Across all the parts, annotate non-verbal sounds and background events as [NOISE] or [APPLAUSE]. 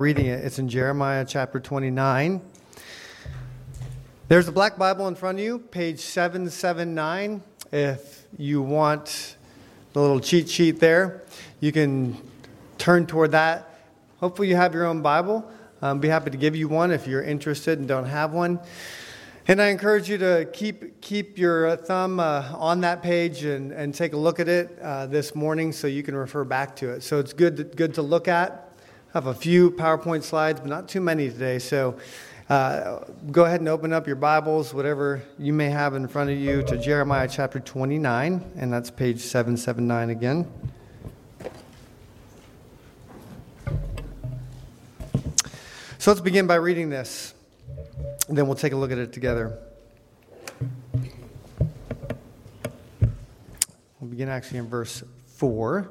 reading it. It's in Jeremiah chapter 29. There's a black Bible in front of you, page 779. If you want the little cheat sheet there, you can turn toward that. Hopefully, you have your own Bible. Um, be happy to give you one if you're interested and don't have one. And I encourage you to keep, keep your thumb uh, on that page and, and take a look at it uh, this morning so you can refer back to it. So it's good to, good to look at have a few PowerPoint slides, but not too many today. So uh, go ahead and open up your Bibles, whatever you may have in front of you, to Jeremiah chapter 29, and that's page 779 again. So let's begin by reading this, and then we'll take a look at it together. We'll begin actually in verse 4.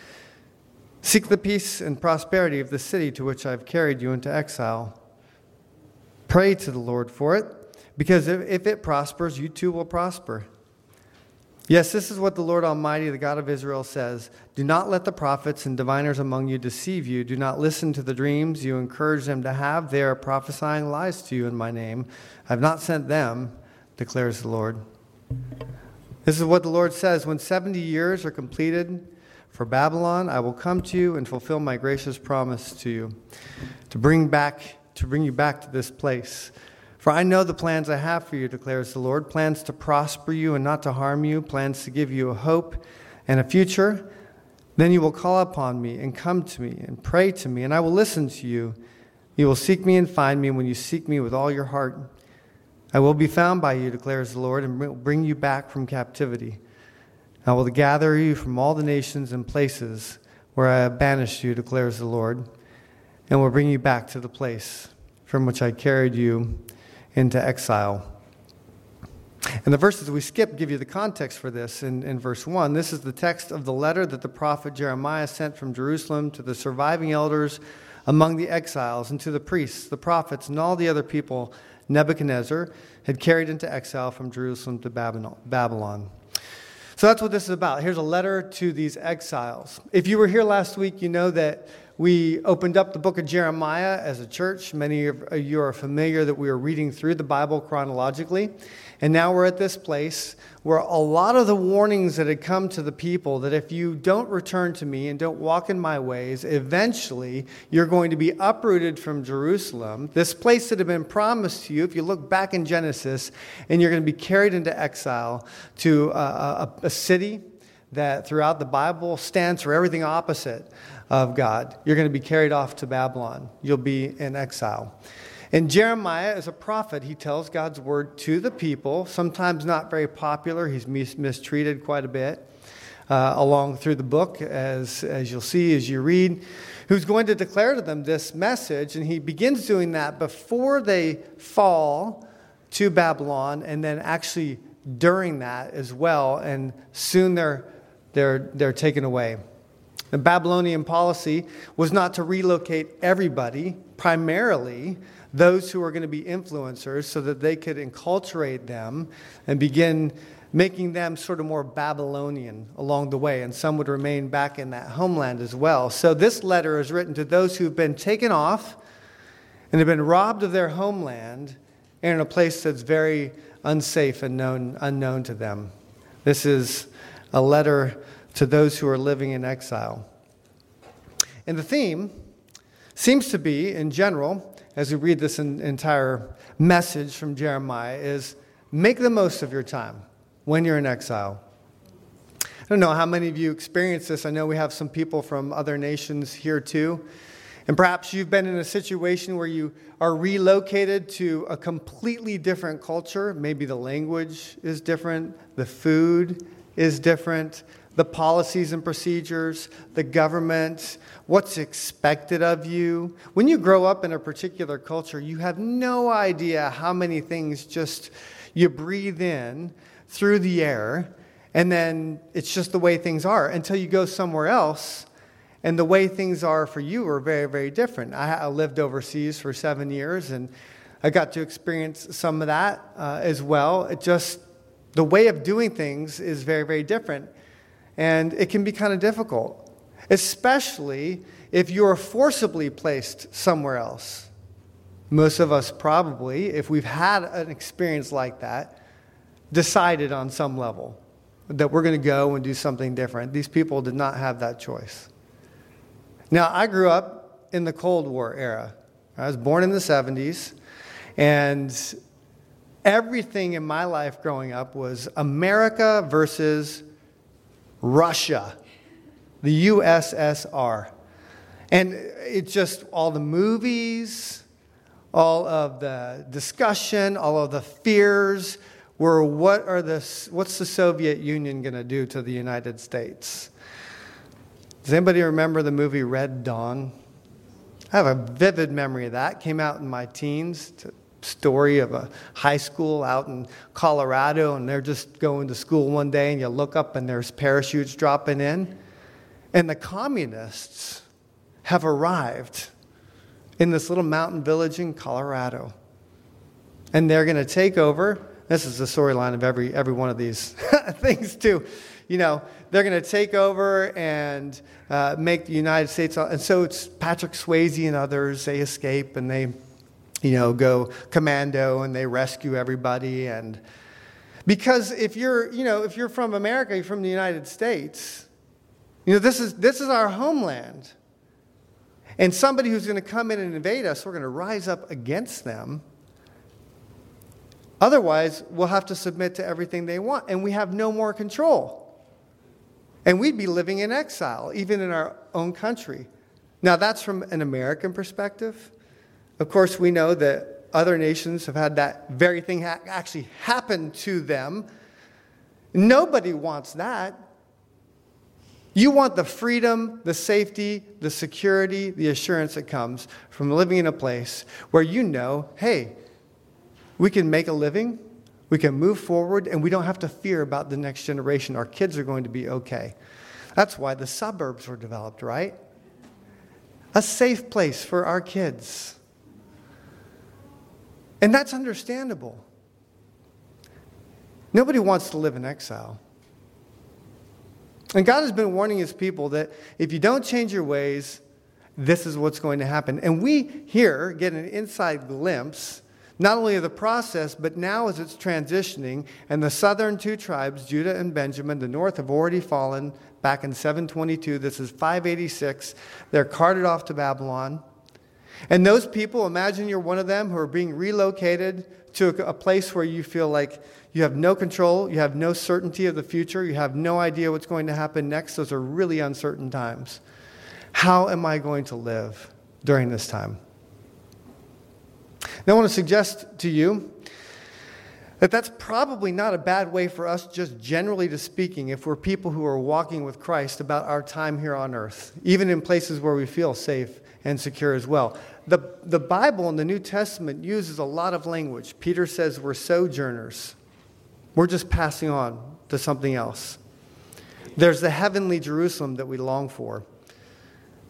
Seek the peace and prosperity of the city to which I've carried you into exile. Pray to the Lord for it, because if it prospers, you too will prosper. Yes, this is what the Lord Almighty, the God of Israel, says Do not let the prophets and diviners among you deceive you. Do not listen to the dreams you encourage them to have. They are prophesying lies to you in my name. I have not sent them, declares the Lord. This is what the Lord says When 70 years are completed, for Babylon, I will come to you and fulfill my gracious promise to you, to bring back to bring you back to this place. For I know the plans I have for you, declares the Lord, plans to prosper you and not to harm you, plans to give you a hope and a future. Then you will call upon me and come to me and pray to me, and I will listen to you. You will seek me and find me when you seek me with all your heart. I will be found by you, declares the Lord, and will bring you back from captivity. I will gather you from all the nations and places where I have banished you, declares the Lord, and will bring you back to the place from which I carried you into exile. And the verses we skip give you the context for this in, in verse 1. This is the text of the letter that the prophet Jeremiah sent from Jerusalem to the surviving elders among the exiles and to the priests, the prophets, and all the other people Nebuchadnezzar had carried into exile from Jerusalem to Babylon. So that's what this is about. Here's a letter to these exiles. If you were here last week, you know that we opened up the book of Jeremiah as a church. Many of you are familiar that we are reading through the Bible chronologically. And now we're at this place where a lot of the warnings that had come to the people that if you don't return to me and don't walk in my ways, eventually you're going to be uprooted from Jerusalem, this place that had been promised to you, if you look back in Genesis, and you're going to be carried into exile to a, a, a city that throughout the Bible stands for everything opposite of God. You're going to be carried off to Babylon. You'll be in exile. And Jeremiah, as a prophet, he tells God's word to the people, sometimes not very popular. He's mis- mistreated quite a bit uh, along through the book, as, as you'll see as you read, who's going to declare to them this message. And he begins doing that before they fall to Babylon, and then actually during that as well. And soon they're, they're, they're taken away. The Babylonian policy was not to relocate everybody, primarily those who are going to be influencers so that they could enculturate them and begin making them sort of more Babylonian along the way, and some would remain back in that homeland as well. So this letter is written to those who've been taken off and have been robbed of their homeland and in a place that's very unsafe and known, unknown to them. This is a letter to those who are living in exile. And the theme seems to be, in general, as we read this entire message from Jeremiah is make the most of your time when you're in exile. I don't know how many of you experience this. I know we have some people from other nations here too. And perhaps you've been in a situation where you are relocated to a completely different culture. Maybe the language is different, the food is different, the policies and procedures, the government, what's expected of you. When you grow up in a particular culture, you have no idea how many things just you breathe in through the air, and then it's just the way things are until you go somewhere else. And the way things are for you are very, very different. I lived overseas for seven years, and I got to experience some of that uh, as well. It just, the way of doing things is very, very different. And it can be kind of difficult, especially if you're forcibly placed somewhere else. Most of us probably, if we've had an experience like that, decided on some level that we're going to go and do something different. These people did not have that choice. Now, I grew up in the Cold War era. I was born in the 70s, and everything in my life growing up was America versus Russia, the USSR. And it's just all the movies, all of the discussion, all of the fears were what are the, what's the Soviet Union going to do to the United States? Does anybody remember the movie Red Dawn? I have a vivid memory of that. Came out in my teens. Story of a high school out in Colorado, and they're just going to school one day, and you look up and there's parachutes dropping in. And the communists have arrived in this little mountain village in Colorado. And they're going to take over. This is the storyline of every, every one of these [LAUGHS] things, too. You know, they're going to take over and uh, make the United States. And so it's Patrick Swayze and others. They escape and they you know, go commando and they rescue everybody. And because if you're, you know, if you're from America, you're from the United States, you know, this is, this is our homeland. And somebody who's going to come in and invade us, we're going to rise up against them. Otherwise, we'll have to submit to everything they want, and we have no more control. And we'd be living in exile, even in our own country. Now, that's from an American perspective. Of course, we know that other nations have had that very thing ha- actually happen to them. Nobody wants that. You want the freedom, the safety, the security, the assurance that comes from living in a place where you know, hey, we can make a living, we can move forward, and we don't have to fear about the next generation. Our kids are going to be okay. That's why the suburbs were developed, right? A safe place for our kids. And that's understandable. Nobody wants to live in exile. And God has been warning his people that if you don't change your ways, this is what's going to happen. And we here get an inside glimpse, not only of the process, but now as it's transitioning, and the southern two tribes, Judah and Benjamin, the north have already fallen back in 722. This is 586. They're carted off to Babylon. And those people, imagine you're one of them who are being relocated to a place where you feel like you have no control, you have no certainty of the future, you have no idea what's going to happen next. Those are really uncertain times. How am I going to live during this time? Now, I want to suggest to you that that's probably not a bad way for us, just generally to speaking, if we're people who are walking with Christ about our time here on earth, even in places where we feel safe and secure as well. The, the Bible in the New Testament uses a lot of language. Peter says we're sojourners, we're just passing on to something else. There's the heavenly Jerusalem that we long for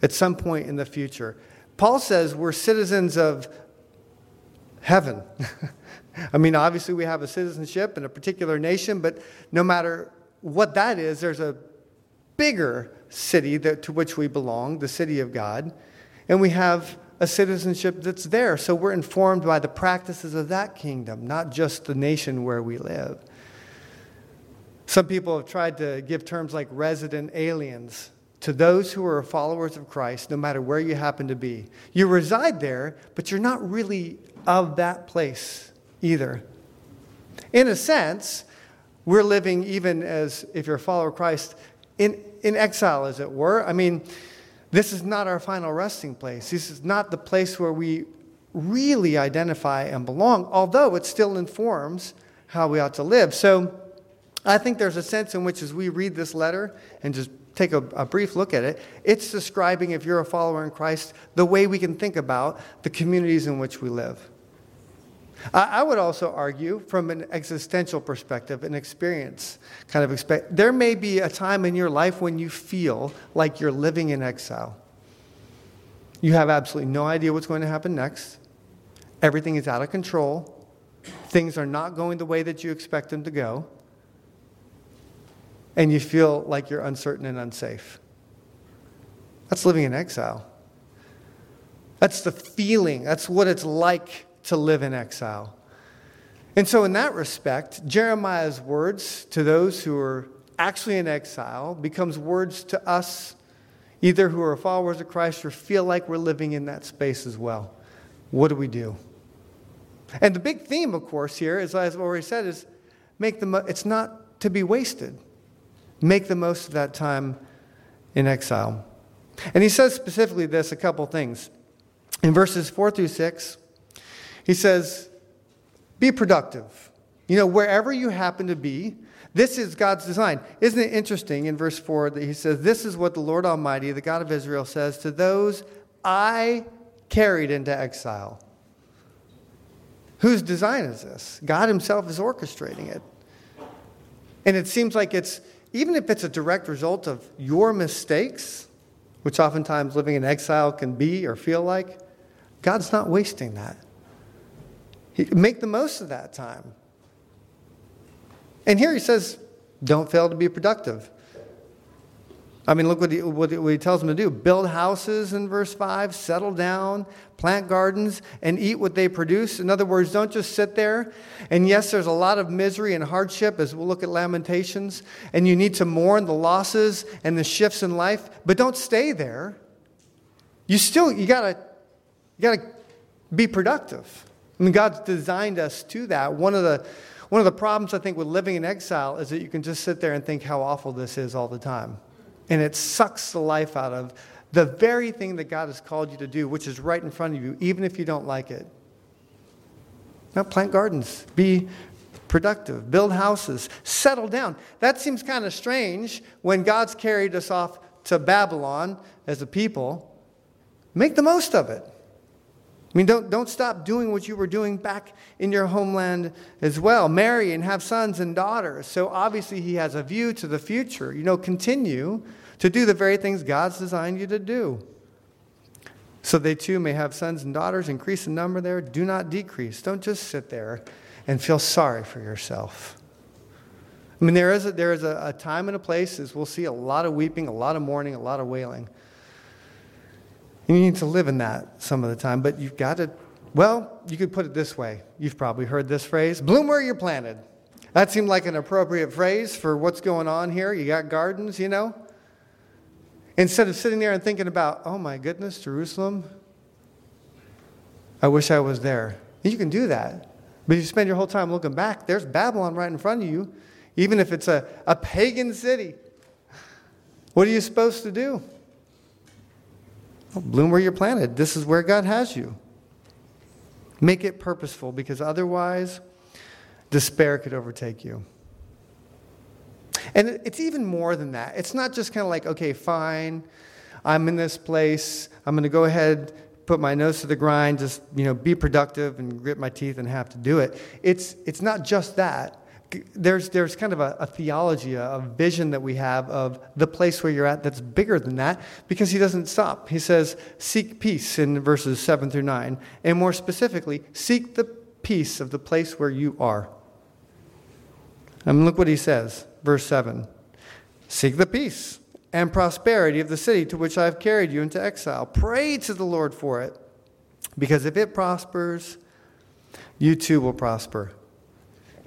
at some point in the future. Paul says we're citizens of heaven. [LAUGHS] I mean, obviously, we have a citizenship in a particular nation, but no matter what that is, there's a bigger city that, to which we belong, the city of God and we have a citizenship that's there. So we're informed by the practices of that kingdom, not just the nation where we live. Some people have tried to give terms like resident aliens to those who are followers of Christ, no matter where you happen to be. You reside there, but you're not really of that place either. In a sense, we're living even as if you're a follower of Christ in, in exile, as it were. I mean, this is not our final resting place. This is not the place where we really identify and belong, although it still informs how we ought to live. So I think there's a sense in which, as we read this letter and just take a, a, brief look at it, it's describing, if you're a follower in Christ, the way we can think about the communities in which we live. I, would also argue, from an existential perspective, an experience kind of expect, there may be a time in your life when you feel like you're living in exile. You have absolutely no idea what's going to happen next. Everything is out of control. Things are not going the way that you expect them to go and you feel like you're uncertain and unsafe. That's living in exile. That's the feeling, that's what it's like to live in exile. And so, in that respect, Jeremiah's words to those who are actually in exile becomes words to us, either who are followers of Christ or feel like we're living in that space as well. What do we do? And the big theme, of course, here, as I've already said, is make the mo- it's not to be wasted. Make the most of that time in exile. And he says specifically this a couple things. In verses 4 through 6, he says, Be productive. You know, wherever you happen to be, this is God's design. Isn't it interesting in verse 4 that he says, This is what the Lord Almighty, the God of Israel, says to those I carried into exile. Whose design is this? God Himself is orchestrating it. And it seems like it's even if it's a direct result of your mistakes, which oftentimes living in exile can be or feel like, God's not wasting that. Make the most of that time. And here he says, don't fail to be productive. I mean, look what he, what he tells them to do build houses in verse 5, settle down, plant gardens, and eat what they produce. In other words, don't just sit there. And yes, there's a lot of misery and hardship as we'll look at Lamentations, and you need to mourn the losses and the shifts in life, but don't stay there. You still, you gotta, you gotta be productive. I mean, God's designed us to that. One of the one of the problems I think with living in exile is that you can just sit there and think how awful this is all the time and it sucks the life out of the very thing that God has called you to do, which is right in front of you, even if you don't like it. Now, plant gardens, be productive, build houses, settle down. That seems kind of strange when God's carried us off to Babylon as a people. Make the most of it. I mean, don't, don't stop doing what you were doing back in your homeland as well. Marry and have sons and daughters. So obviously, he has a view to the future. You know, continue to do the very things God's designed you to do. So they too may have sons and daughters, increase in number there. Do not decrease. Don't just sit there and feel sorry for yourself. I mean, there is a, there is a, a time and a place as we'll see a lot of weeping, a lot of mourning, a lot of wailing. You need to live in that some of the time, but you've got to, well, you could put it this way. You've probably heard this phrase bloom where you're planted. That seemed like an appropriate phrase for what's going on here. You got gardens, you know? Instead of sitting there and thinking about, oh my goodness, Jerusalem, I wish I was there. You can do that. But you spend your whole time looking back, there's Babylon right in front of you, even if it's a, a pagan city. What are you supposed to do? Bloom where you're planted. This is where God has you. Make it purposeful because otherwise, despair could overtake you. And it's even more than that. It's not just kind of like, okay, fine, I'm in this place. I'm going to go ahead, put my nose to the grind, just you know, be productive and grit my teeth and have to do it. It's it's not just that. There's there's kind of a, a theology, a, vision that we have of the place where you're at that's bigger than that because he doesn't stop. He says, seek peace in verses seven through nine, and more specifically, seek the peace of the place where you are. Mean, look what he says. Verse 7 Seek the peace and prosperity of the city to which I have carried you into exile. Pray to the Lord for it, because if it prospers, you too will prosper.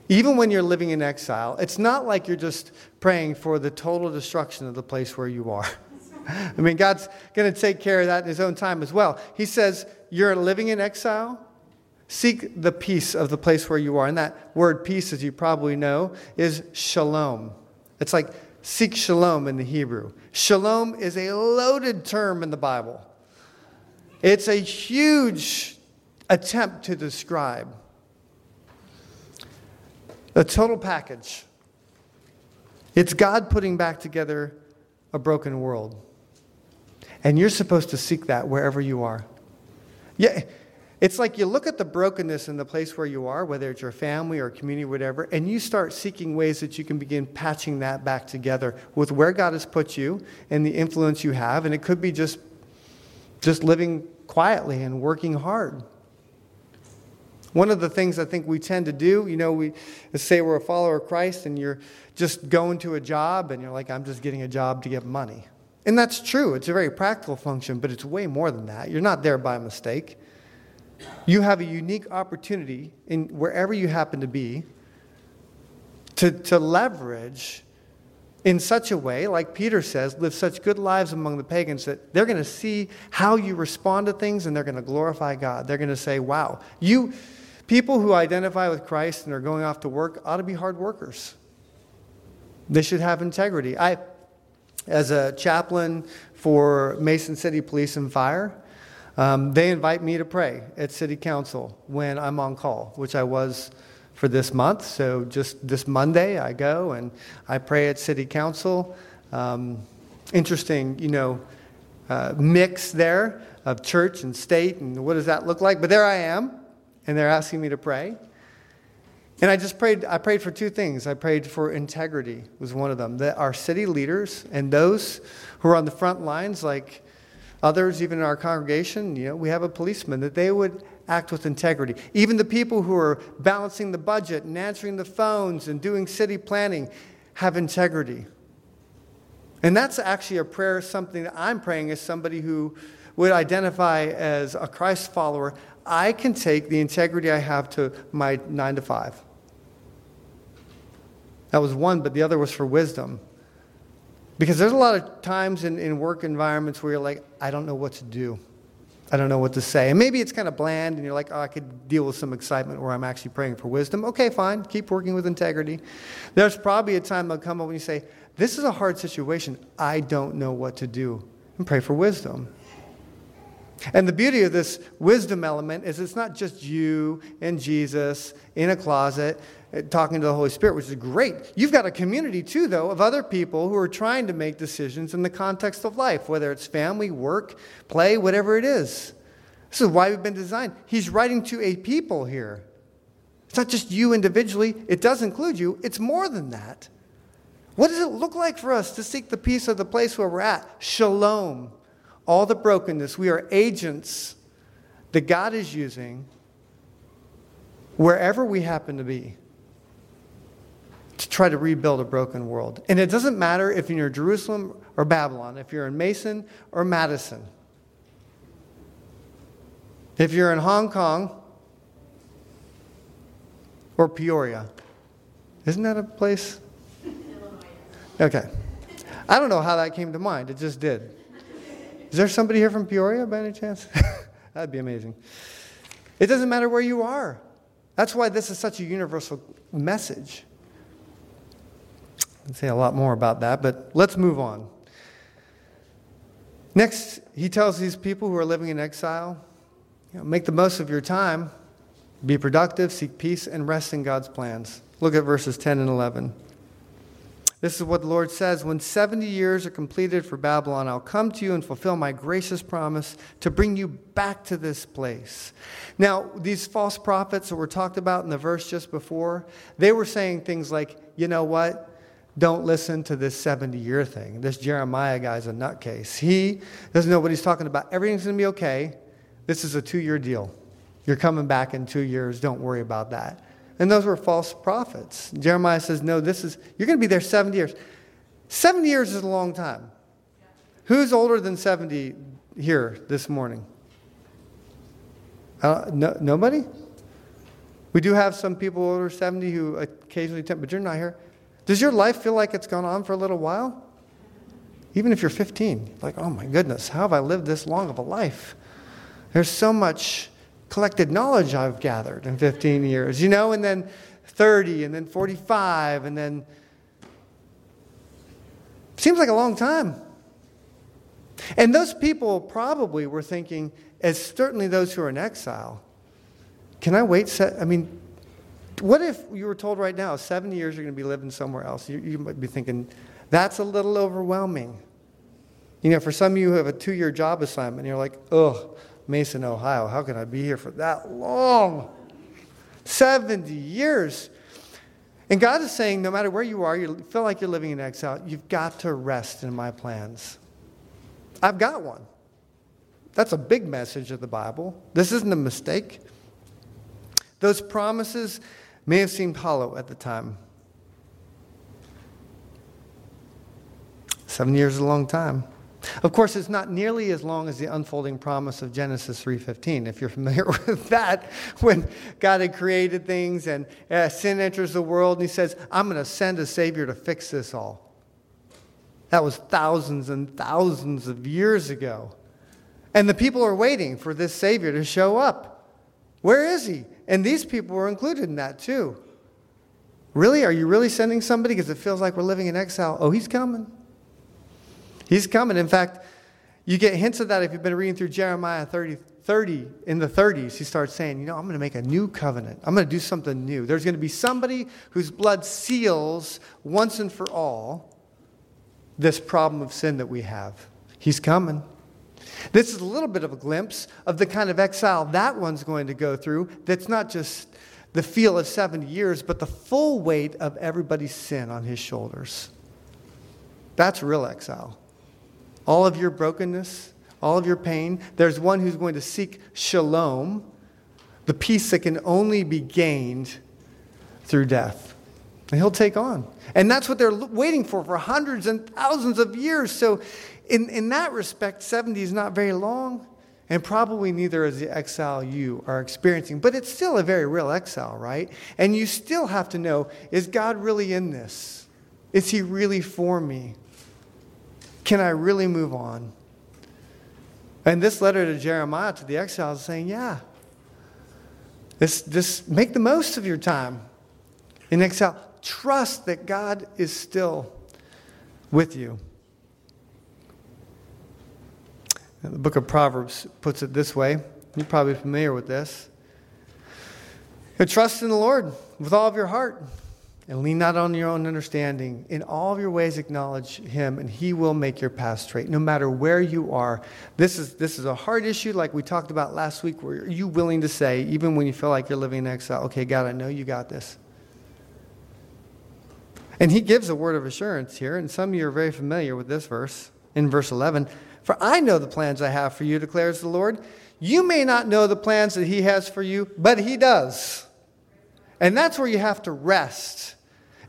Even when you're living in exile, it's not like you're just praying for the total destruction of the place where you are. [LAUGHS] I mean, God's going to take care of that in His own time as well. He says, You're living in exile. Seek the peace of the place where you are. And that word peace, as you probably know, is shalom. It's like seek shalom in the Hebrew. Shalom is a loaded term in the Bible, it's a huge attempt to describe the total package It's God putting back together a broken world. And you're supposed to seek that wherever you are. Yeah, it's like you look at the brokenness in the place where you are, whether it's your family or community, whatever, and you start seeking ways that you can begin patching that back together with where God has put you and the influence you have. And it could be just, just living quietly and working hard. One of the things I think we tend to do, you know, we say we're a follower of Christ and you're just going to a job and you're like, I'm just getting a job to get money. And that's true. It's a very practical function, but it's way more than that. You're not there by mistake. You have a unique opportunity in wherever you happen to be to, to leverage in such a way, like Peter says, live such good lives among the pagans that they're going to see how you respond to things and they're going to glorify God. They're going to say, wow, you People who identify with Christ and are going off to work ought to be hard workers. They should have integrity. I, as a chaplain for Mason City Police and Fire, um, they invite me to pray at City Council when I'm on call, which I was for this month. So just this Monday, I go and I pray at City Council. Um, interesting, you know, uh, mix there of church and state, and what does that look like? But there I am and they're asking me to pray. And I just prayed, I prayed for two things. I prayed for integrity, was one of them. That our city leaders and those who are on the front lines, like others, even in our congregation, you know, we have a policeman, that they would act with integrity. Even the people who are balancing the budget and answering the phones and doing city planning have integrity. And that's actually a prayer, something that I'm praying as somebody who would identify as a Christ follower. I can take the integrity I have to my nine to five. That was one, but the other was for wisdom. Because there's a lot of times in, in work environments where you're like, I don't know what to do. I don't know what to say. And maybe it's kind of bland, and you're like, oh, I could deal with some excitement where I'm actually praying for wisdom. Okay, fine. Keep working with integrity. There's probably a time that'll come up when you say, This is a hard situation. I don't know what to do. And pray for wisdom. And the beauty of this wisdom element is it's not just you and Jesus in a closet uh, talking to the Holy Spirit, which is great. You've got a community too, though, of other people who are trying to make decisions in the context of life, whether it's family, work, play, whatever it is. This is why we've been designed. He's writing to a people here. It's not just you individually, it does include you, it's more than that. What does it look like for us to seek the peace of the place where we're at? Shalom all the brokenness. We are agents that God is using wherever we happen to be to try to rebuild a broken world. And it doesn't matter if you're in Jerusalem or Babylon, if you're in Mason or Madison, if you're in Hong Kong or Peoria. Isn't that a place? Okay. I don't know how that came to mind. It just did. Is there somebody here from Peoria by any chance? [LAUGHS] That'd be amazing. It doesn't matter where you are. That's why this is such a universal message. I'd say a lot more about that, but let's move on. Next, he tells these people who are living in exile you know, make the most of your time, be productive, seek peace, and rest in God's plans. Look at verses 10 and 11. This is what the Lord says When 70 years are completed for Babylon, I'll come to you and fulfill my gracious promise to bring you back to this place. Now, these false prophets that were talked about in the verse just before, they were saying things like, you know what? Don't listen to this 70 year thing. This Jeremiah guy's a nutcase. He doesn't know what he's talking about. Everything's going to be okay. This is a two year deal. You're coming back in two years. Don't worry about that. And those were false prophets. Jeremiah says, No, this is, you're going to be there 70 years. 70 years is a long time. Who's older than 70 here this morning? Uh, no, nobody? We do have some people over 70 who occasionally tempt, but you're not here. Does your life feel like it's gone on for a little while? Even if you're 15, like, oh my goodness, how have I lived this long of a life? There's so much collected knowledge I've gathered in 15 years, you know, and then 30, and then 45, and then. Seems like a long time. And those people probably were thinking, as certainly those who are in exile, can I wait? Se- I mean, What if you were told right now, 70 years you're going to be living somewhere else? You, you might be thinking, that's a little overwhelming. You know, for some of you who have a two year job assignment, you're like, ugh, Mason, Ohio, how can I be here for that long? 70 years. And God is saying, no matter where you are, you feel like you're living in exile, you've got to rest in my plans. I've got one. That's a big message of the Bible. This isn't a mistake. Those promises may have seemed hollow at the time. Seven years is a long time. Of course, it's not nearly as long as the unfolding promise of Genesis 3:15. If you're [LAUGHS] familiar with that, when God had created things and uh, sin enters the world, and He says, "I'm going to send a Savior to fix this all." That was thousands and thousands of years ago, and the people are waiting for this Savior to show up. Where is He? And these people were included in that too. Really? Are you really sending somebody? Because it feels like we're living in exile. Oh, He's coming. He's coming. In fact, you get hints of that if you've been reading through Jeremiah 30, 30 in the 30s. He starts saying, You know, I'm going to make a new covenant. I'm going to do something new. There's going to be somebody whose blood seals once and for all this problem of sin that we have. He's coming. This is a little bit of a glimpse of the kind of exile that one's going to go through. That's not just the feel of 70 years, but the full weight of everybody's sin on his shoulders. That's real exile all of your brokenness, all of your pain. There's one who's going to seek shalom, the peace that can only be gained through death. And he'll take on. And that's what they're waiting for for hundreds and thousands of years. So, in, in that respect, 70 is not very long, and probably neither is the exile you are experiencing. But it's still a very real exile, right? And you still have to know is God really in this? Is he really for me? Can I really move on? And this letter to Jeremiah to the exiles is saying, yeah, this, this, make the most of your time in exile. Trust that God is still with you. The book of Proverbs puts it this way. You're probably familiar with this. trust in the Lord with all of your heart and lean not on your own understanding. In all of your ways, acknowledge Him, and He will make your path straight, no matter where you are. This is, this is a hard issue, like we talked about last week, where are you willing to say, even when you feel like you're living in exile, okay, God, I know you got this. And He gives a word of assurance here, and some of you are very familiar with this verse in verse 11. For I know the plans I have for you, declares the Lord. You may not know the plans that He has for you, but He does. And that's where you have to rest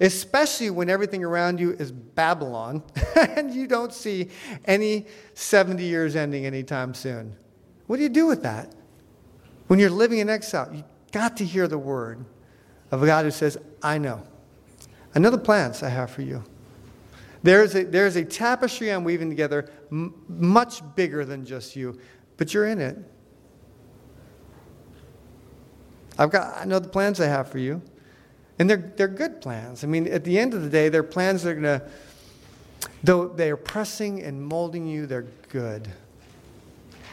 especially when everything around you is Babylon [LAUGHS] and you don't see any 70 years ending anytime soon. What do you do with that? When you're living in exile, you got to hear the word of a God who says, I know. I know the plans I have for you. There's a, there's a tapestry I'm weaving together m- much bigger than just you, but you're in it. I've got, I know the plans I have for you. And they're, they're good plans. I mean, at the end of the day, they're plans that are going to, though they are pressing and molding you, they're good.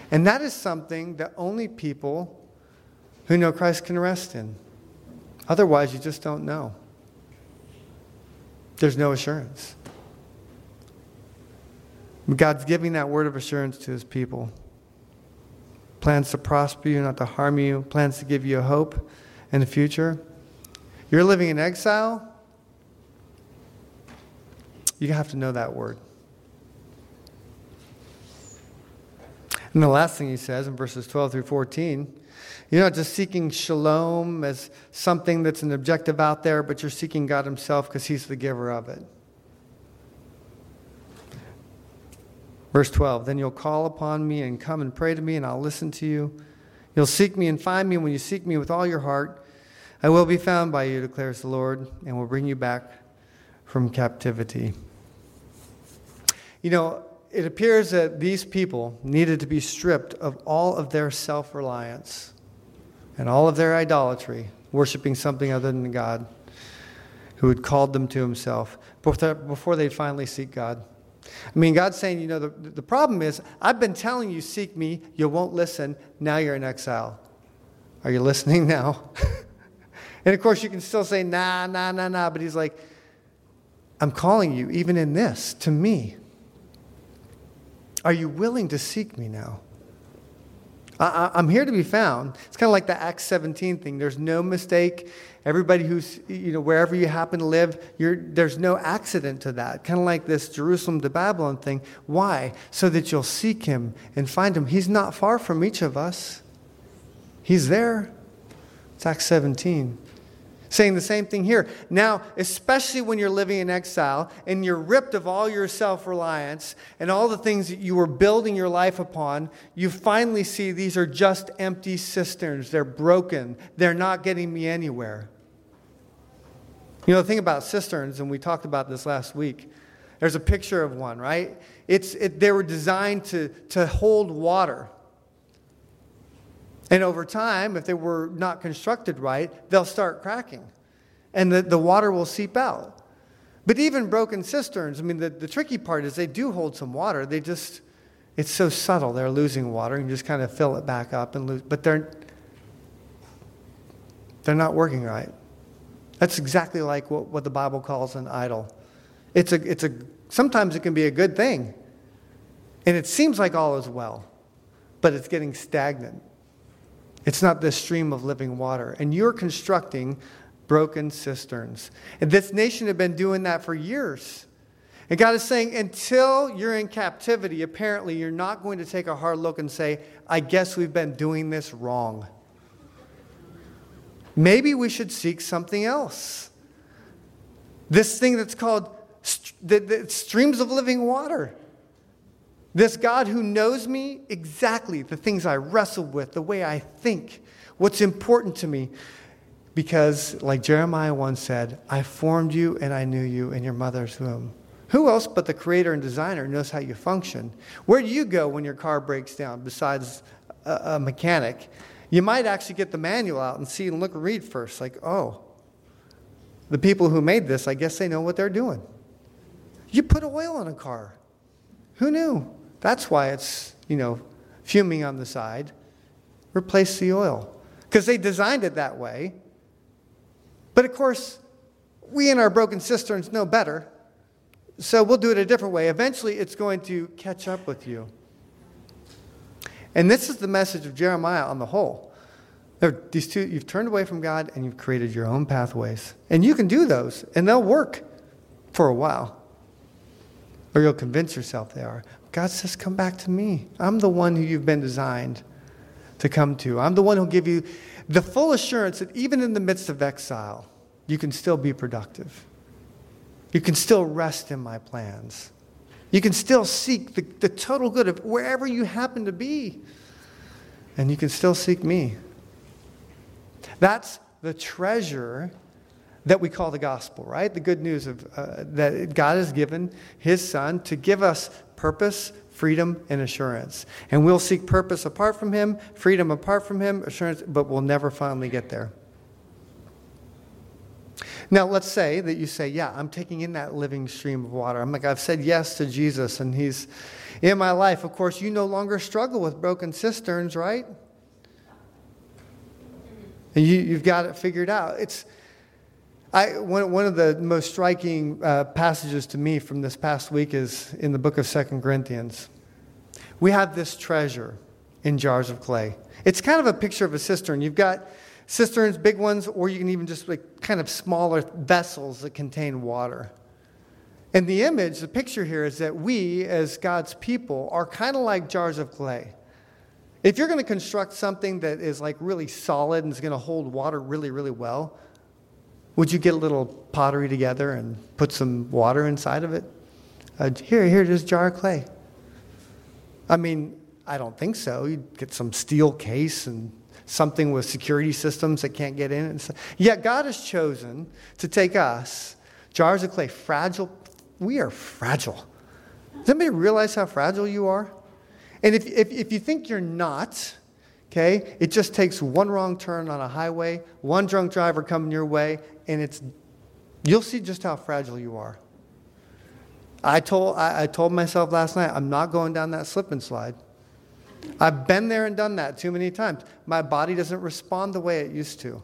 And that is something that only people who know Christ can rest in. Otherwise, you just don't know. There's no assurance. God's giving that word of assurance to his people. Plans to prosper you, not to harm you, plans to give you a hope in the future. You're living in exile, you have to know that word. And the last thing he says in verses 12 through 14, you're not just seeking shalom as something that's an objective out there, but you're seeking God Himself because He's the giver of it. Verse 12 Then you'll call upon me and come and pray to me, and I'll listen to you. You'll seek me and find me when you seek me with all your heart. I will be found by you, declares the Lord, and will bring you back from captivity. You know, it appears that these people needed to be stripped of all of their self reliance and all of their idolatry, worshiping something other than God who had called them to himself before they'd finally seek God. I mean, God's saying, you know, the, the problem is, I've been telling you, seek me, you won't listen, now you're in exile. Are you listening now? [LAUGHS] And of course, you can still say, nah, nah, nah, nah. But he's like, I'm calling you, even in this, to me. Are you willing to seek me now? I, am here to be found. It's kind of like the Acts 17 thing. There's no mistake. Everybody who's, you know, wherever you happen to live, there's no accident to that. Kind of like this Jerusalem to Babylon thing. Why? So that you'll seek him and find him. He's not far from each of us, he's there. It's Acts 17 saying the same thing here. Now, especially when you're living in exile and you're ripped of all your self reliance and all the things that you were building your life upon, you finally see these are just empty cisterns. They're broken, they're not getting me anywhere. You know, the thing about cisterns, and we talked about this last week, there's a picture of one, right? It's, it, they were designed to, to hold water. And over time, if they were not constructed right, they'll start cracking and the, the water will seep out. But even broken cisterns, I mean, the, the tricky part is they do hold some water. They just, it's so subtle, they're losing water and you just kind of fill it back up and lose, but they're, they're not working right. That's exactly like what, what the Bible calls an idol. It's a, it's a, sometimes it can be a good thing. And it seems like all is well, but it's getting stagnant. It's not this stream of living water. And you're constructing broken cisterns. And this nation had been doing that for years. And God is saying, until you're in captivity, apparently you're not going to take a hard look and say, I guess we've been doing this wrong. Maybe we should seek something else. This thing that's called the, the streams of living water. This God who knows me exactly, the things I wrestle with, the way I think, what's important to me. Because, like Jeremiah once said, I formed you and I knew you in your mother's womb. Who else but the creator and designer knows how you function? Where do you go when your car breaks down besides a, a mechanic? You might actually get the manual out and see and look and read first, like, oh, the people who made this, I guess they know what they're doing. You put oil in a car. Who knew? That's why it's, you know, fuming on the side. Replace the oil. Because they designed it that way. But of course, we in our broken cisterns know better. So we'll do it a different way. Eventually, it's going to catch up with you. And this is the message of Jeremiah on the whole. These two, you've turned away from God and you've created your own pathways. And you can do those, and they'll work for a while. Or you'll convince yourself they are. God says, Come back to me. I'm the one who you've been designed to come to. I'm the one who'll give you the full assurance that even in the midst of exile, you can still be productive. You can still rest in my plans. You can still seek the, the total good of wherever you happen to be. And you can still seek me. That's the treasure that we call the gospel, right? The good news of uh, that God has given his son to give us purpose, freedom, and assurance. And we'll seek purpose apart from Him, freedom apart from Him, assurance, but we'll never finally get there. Now, let's say that you say, Yeah, I'm taking in that living stream of water. I'm like, I've said yes to Jesus, and He's in my life. Of course, you no longer struggle with broken cisterns, right? And you, you've got it figured out. It's I, one, one of the most striking uh, passages to me from this past week is in the book of Second Corinthians. We have this treasure in jars of clay. It's kind of a picture of a cistern. You've got cisterns, big ones, or you can even just like kind of smaller vessels that contain water. And the image, the picture here is that we, as God's people, are kind of like jars of clay. If you're going to construct something that is like really solid and is going to hold water really, really well, would you get a little pottery together and put some water inside of it? Uh, here, here, just jar of clay. I mean, I don't think so. You'd get some steel case and something with security systems that can't get in. And Yet God has chosen to take us, jars of clay, fragile. We are fragile. Does anybody realize how fragile you are? And if, if, if you think you're not, Okay? It just takes one wrong turn on a highway, one drunk driver coming your way, and it's you'll see just how fragile you are. I told, I, I told myself last night, I'm not going down that slip and slide. I've been there and done that too many times. My body doesn't respond the way it used to.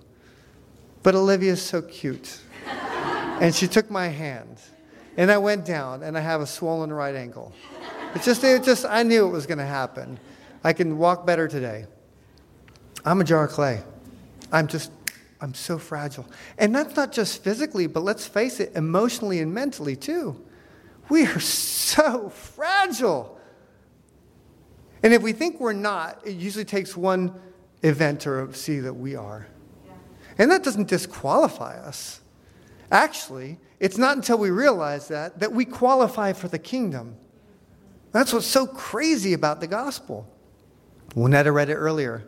but Olivia's so cute. [LAUGHS] and she took my hand. And I went down, and I have a swollen right ankle. It's just, it just I knew it was going to happen. I can walk better today. I'm a jar of clay. I'm just, I'm so fragile. And that's not just physically, but let's face it, emotionally and mentally too. We are [LAUGHS] so fragile. And if we think we're not, it usually takes one event to see that we are. And that doesn't disqualify us. Actually, it's not until we realize that that we qualify for the kingdom. That's what's so crazy about the gospel. Winetta read it earlier.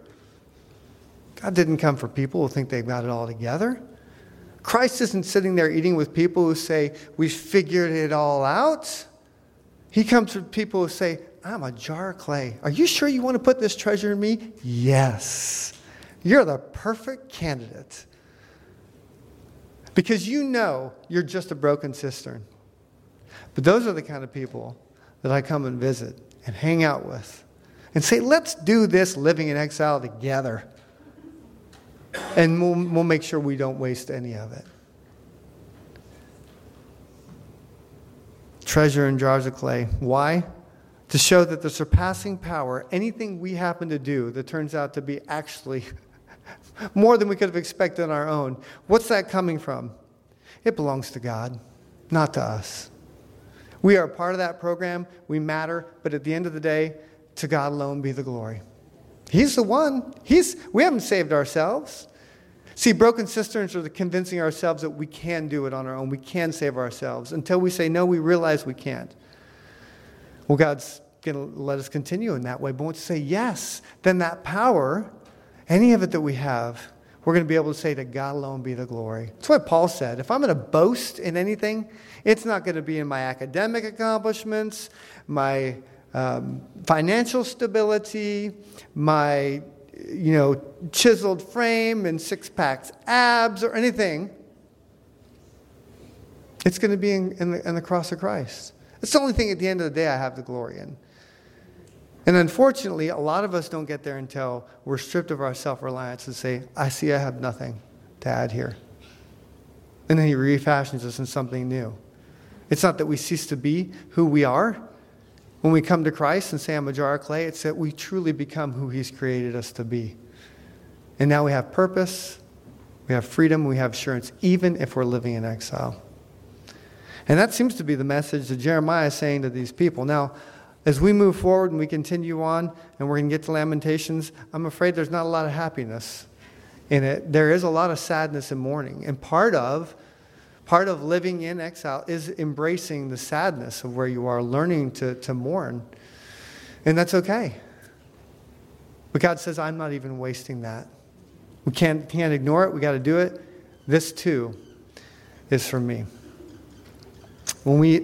God didn't come for people who think they've got it all together. Christ isn't sitting there eating with people who say, We've figured it all out. He comes to people who say, I'm a jar of clay. Are you sure you want to put this treasure in me? Yes. You're the perfect candidate. Because you know you're just a broken cistern. But those are the kind of people that I come and visit and hang out with and say, let's do this living in exile together. And we'll, we'll make sure we don't waste any of it. Treasure in jars of clay. Why? To show that the surpassing power, anything we happen to do that turns out to be actually [LAUGHS] more than we could have expected on our own, what's that coming from? It belongs to God, not to us. We are part of that program. We matter, but at the end of the day, to God alone be the glory. He's the one. He's, we haven't saved ourselves. See, broken cisterns are the convincing ourselves that we can do it on our own. We can save ourselves. Until we say no, we realize we can't. Well, God's going to let us continue in that way. But once we say yes, then that power, any of it that we have, we're going to be able to say to God alone be the glory. That's what Paul said. If I'm going to boast in anything, it's not going to be in my academic accomplishments, my um, financial stability, my you know chiseled frame and six packs abs or anything. It's going to be in, in, the, in the cross of Christ. It's the only thing at the end of the day I have the glory in. And unfortunately, a lot of us don't get there until we're stripped of our self reliance and say, I see I have nothing to add here. And then He refashions us in something new. It's not that we cease to be who we are. When we come to Christ and say, I'm a jar of clay, it's that we truly become who He's created us to be. And now we have purpose, we have freedom, we have assurance, even if we're living in exile. And that seems to be the message that Jeremiah is saying to these people. Now, as we move forward and we continue on, and we're going to get to Lamentations, I'm afraid there's not a lot of happiness in it. There is a lot of sadness and mourning. And part of part of living in exile is embracing the sadness of where you are, learning to, to mourn. And that's okay. But God says, I'm not even wasting that. We can't, can't ignore it. We got to do it. This too is for me. When we